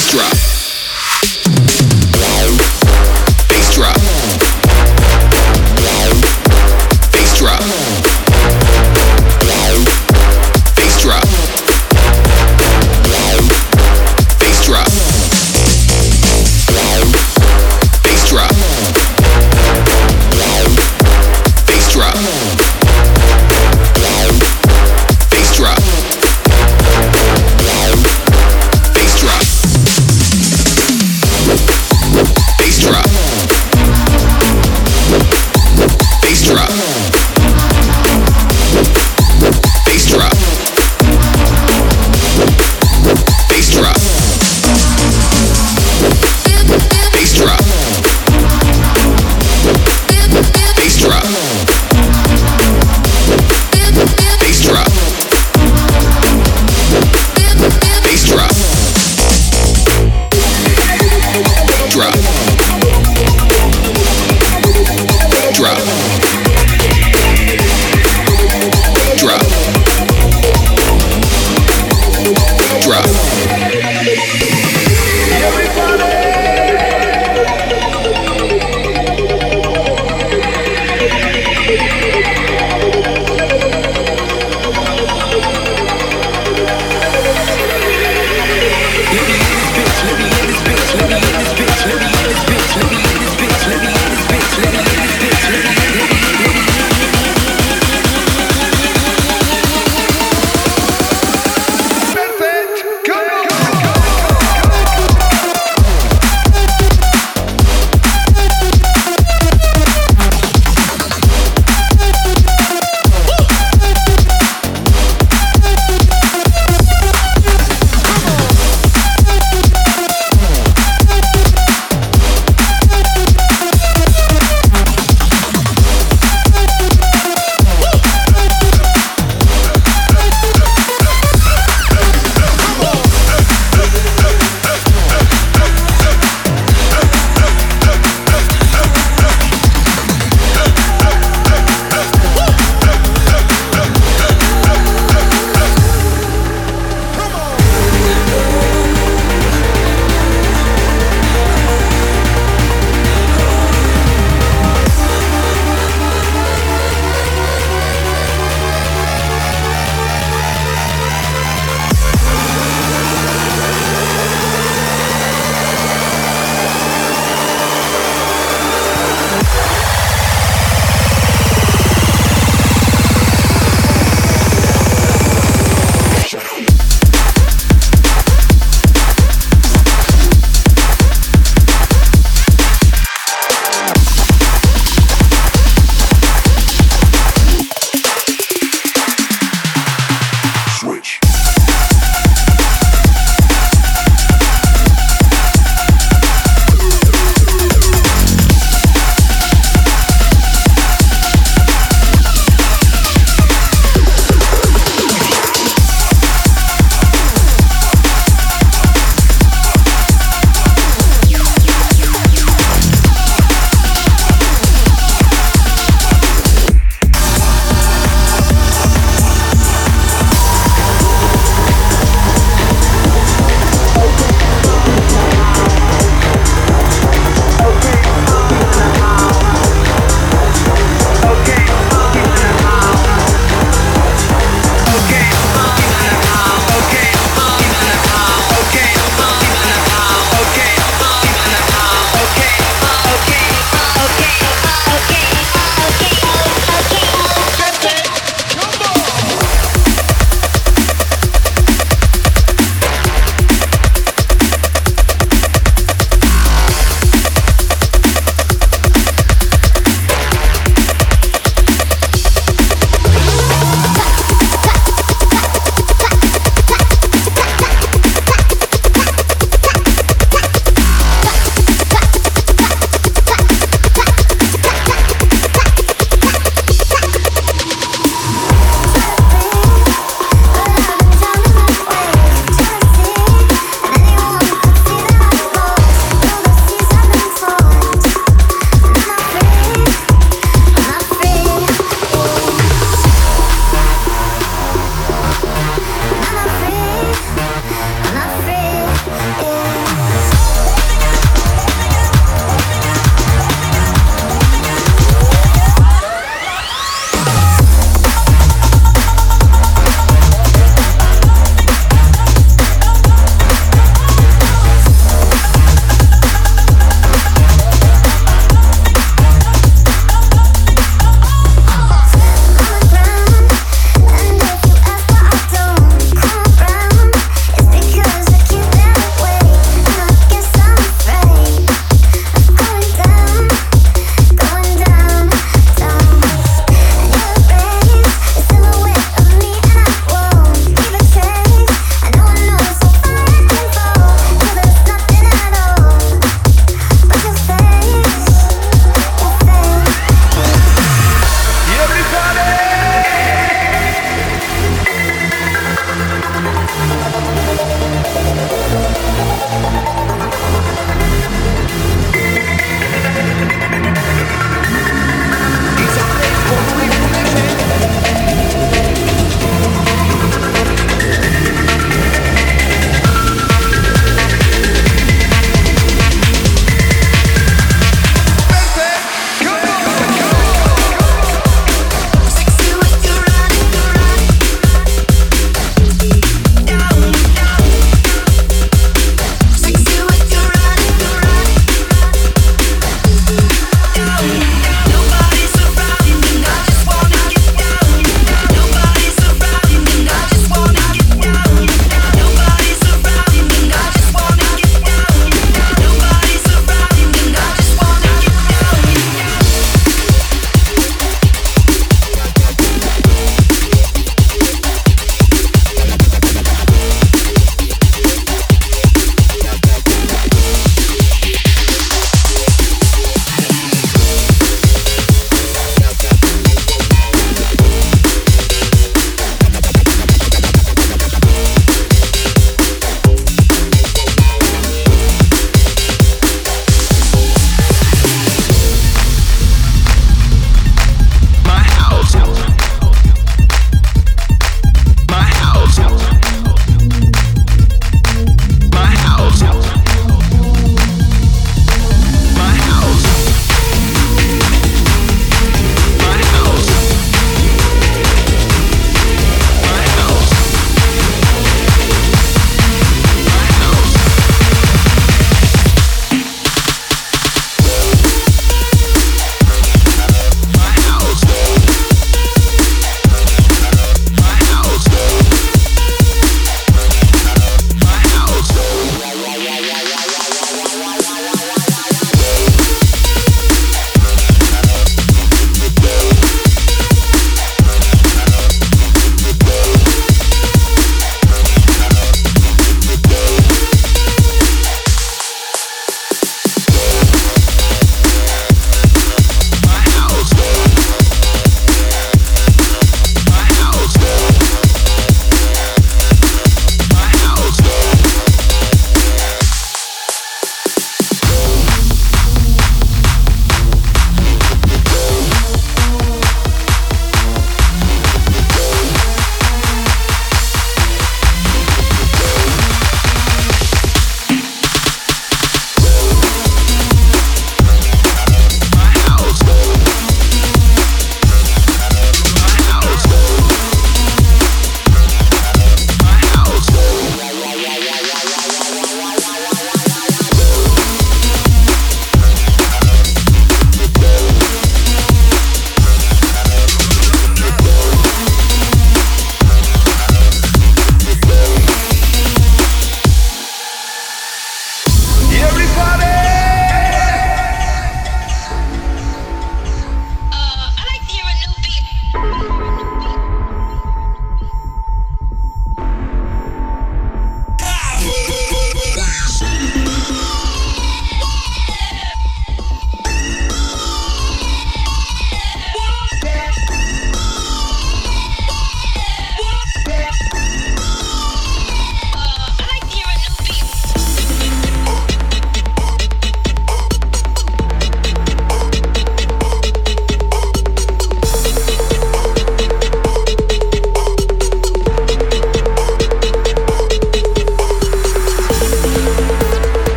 drop.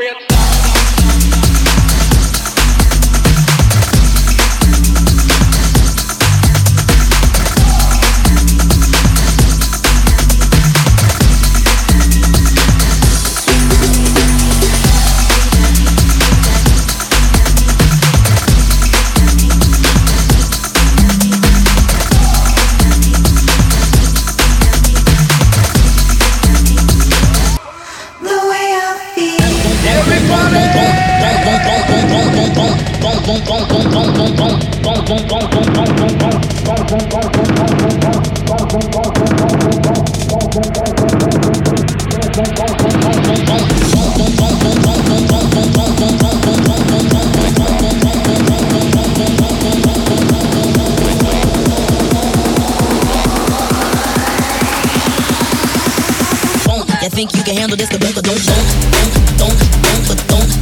appropriate think you can handle this? Don't, don't, don't, don't, don't, don't,